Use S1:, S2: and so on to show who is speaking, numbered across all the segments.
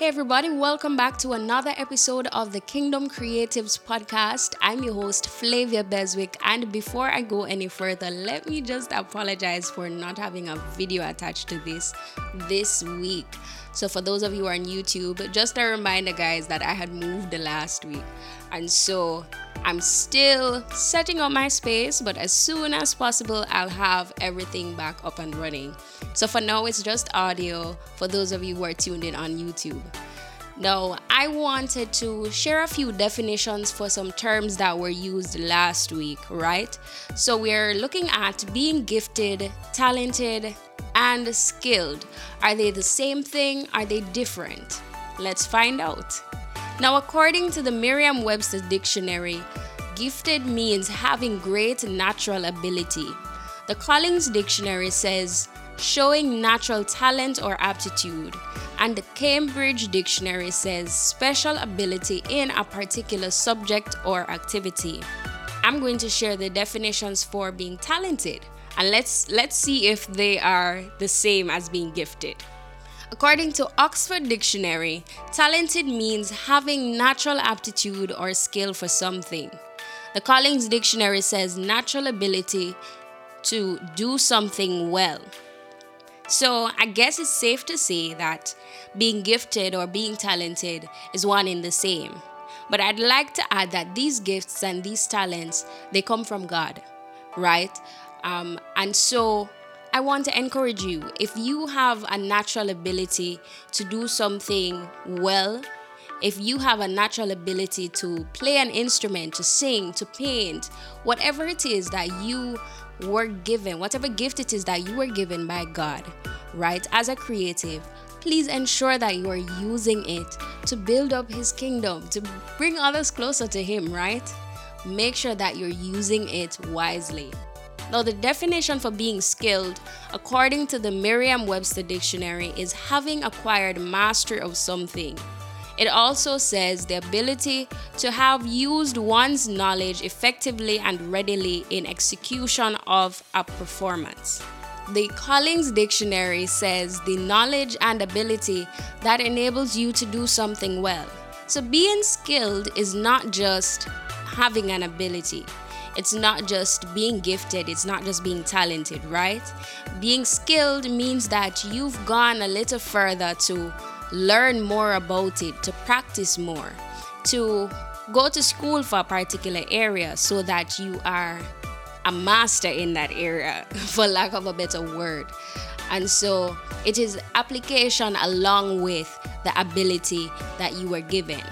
S1: Hey, everybody, welcome back to another episode of the Kingdom Creatives podcast. I'm your host, Flavia Beswick. And before I go any further, let me just apologize for not having a video attached to this this week. So, for those of you who are on YouTube, just a reminder, guys, that I had moved last week. And so I'm still setting up my space, but as soon as possible, I'll have everything back up and running. So for now, it's just audio for those of you who are tuned in on YouTube. Now, I wanted to share a few definitions for some terms that were used last week, right? So, we're looking at being gifted, talented, and skilled. Are they the same thing? Are they different? Let's find out. Now, according to the Merriam Webster Dictionary, gifted means having great natural ability. The Collins Dictionary says showing natural talent or aptitude. And the Cambridge Dictionary says special ability in a particular subject or activity. I'm going to share the definitions for being talented and let's let's see if they are the same as being gifted. According to Oxford Dictionary, talented means having natural aptitude or skill for something. The Collins Dictionary says natural ability to do something well. So I guess it's safe to say that being gifted or being talented is one in the same. But I'd like to add that these gifts and these talents, they come from God, right? Um, and so I want to encourage you if you have a natural ability to do something well, if you have a natural ability to play an instrument, to sing, to paint, whatever it is that you were given, whatever gift it is that you were given by God, right, as a creative, please ensure that you are using it to build up His kingdom, to bring others closer to Him, right? Make sure that you're using it wisely. Now, the definition for being skilled, according to the Merriam Webster Dictionary, is having acquired mastery of something. It also says the ability to have used one's knowledge effectively and readily in execution of a performance. The Collins Dictionary says the knowledge and ability that enables you to do something well. So, being skilled is not just having an ability, it's not just being gifted, it's not just being talented, right? Being skilled means that you've gone a little further to learn more about it, to practice more, to go to school for a particular area so that you are a master in that area, for lack of a better word. And so it is application along with the ability that you were given.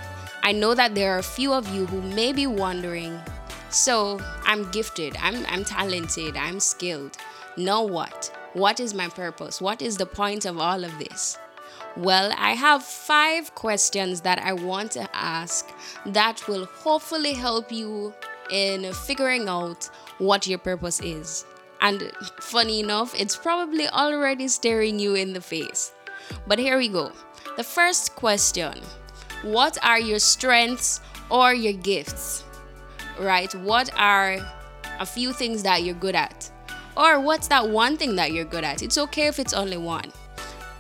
S1: I know that there are a few of you who may be wondering so I'm gifted, I'm, I'm talented, I'm skilled. Now what? What is my purpose? What is the point of all of this? Well, I have five questions that I want to ask that will hopefully help you in figuring out what your purpose is. And funny enough, it's probably already staring you in the face. But here we go. The first question What are your strengths or your gifts? Right? What are a few things that you're good at? Or what's that one thing that you're good at? It's okay if it's only one.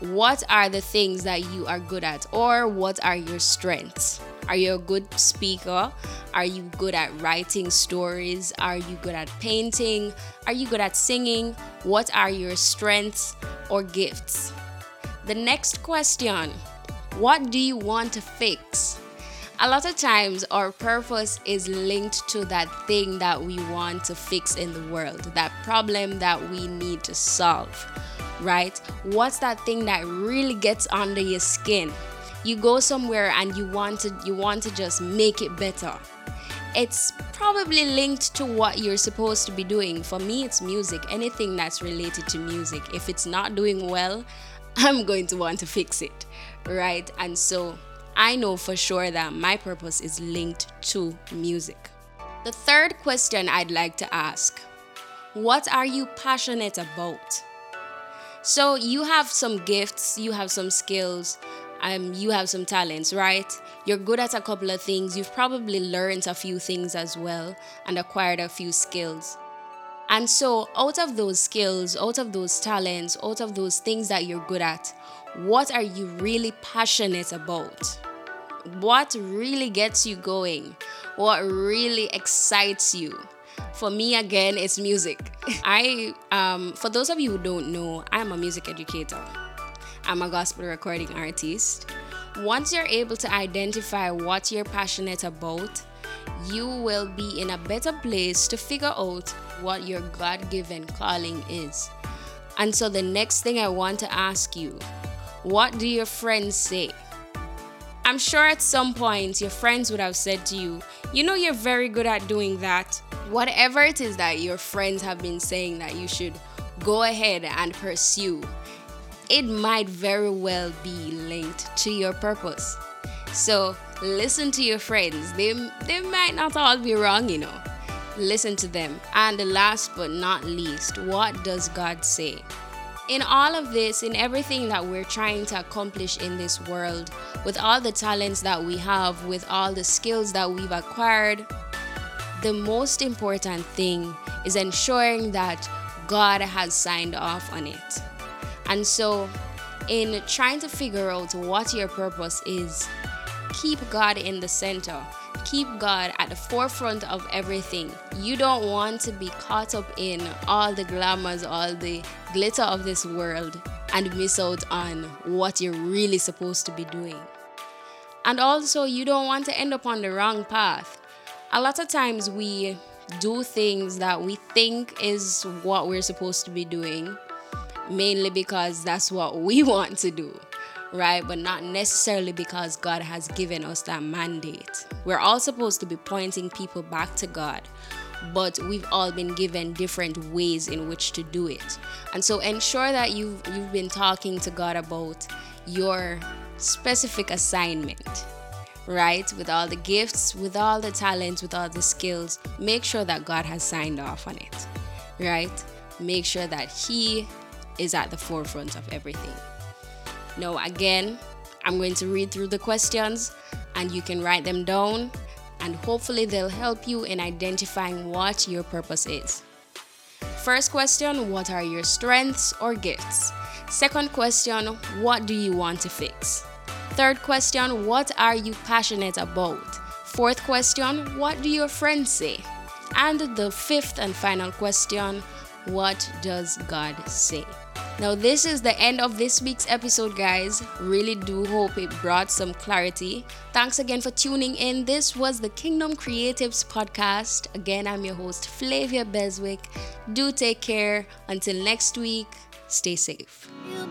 S1: What are the things that you are good at? Or what are your strengths? Are you a good speaker? Are you good at writing stories? Are you good at painting? Are you good at singing? What are your strengths or gifts? The next question What do you want to fix? A lot of times our purpose is linked to that thing that we want to fix in the world, that problem that we need to solve, right? What's that thing that really gets under your skin? You go somewhere and you want to you want to just make it better. It's probably linked to what you're supposed to be doing. For me, it's music. Anything that's related to music. If it's not doing well, I'm going to want to fix it, right? And so I know for sure that my purpose is linked to music. The third question I'd like to ask What are you passionate about? So, you have some gifts, you have some skills, um, you have some talents, right? You're good at a couple of things. You've probably learned a few things as well and acquired a few skills. And so, out of those skills, out of those talents, out of those things that you're good at, what are you really passionate about? What really gets you going? What really excites you? For me, again, it's music. I, um, for those of you who don't know, I'm a music educator. I'm a gospel recording artist. Once you're able to identify what you're passionate about, you will be in a better place to figure out what your God given calling is. And so, the next thing I want to ask you what do your friends say? I'm sure at some point your friends would have said to you, You know, you're very good at doing that. Whatever it is that your friends have been saying that you should go ahead and pursue, it might very well be linked to your purpose. So, listen to your friends. They, they might not all be wrong, you know. Listen to them. And last but not least, what does God say? In all of this, in everything that we're trying to accomplish in this world, with all the talents that we have, with all the skills that we've acquired, the most important thing is ensuring that God has signed off on it. And so, in trying to figure out what your purpose is, keep God in the center. Keep God at the forefront of everything. You don't want to be caught up in all the glamours, all the glitter of this world, and miss out on what you're really supposed to be doing. And also, you don't want to end up on the wrong path. A lot of times, we do things that we think is what we're supposed to be doing, mainly because that's what we want to do right? But not necessarily because God has given us that mandate. We're all supposed to be pointing people back to God, but we've all been given different ways in which to do it. And so ensure that you've you've been talking to God about your specific assignment. Right, with all the gifts, with all the talents, with all the skills, make sure that God has signed off on it. Right? Make sure that He is at the forefront of everything. Now, again, I'm going to read through the questions and you can write them down, and hopefully, they'll help you in identifying what your purpose is. First question What are your strengths or gifts? Second question What do you want to fix? Third question What are you passionate about? Fourth question What do your friends say? And the fifth and final question What does God say? Now, this is the end of this week's episode, guys. Really do hope it brought some clarity. Thanks again for tuning in. This was the Kingdom Creatives podcast. Again, I'm your host, Flavia Beswick. Do take care. Until next week, stay safe. You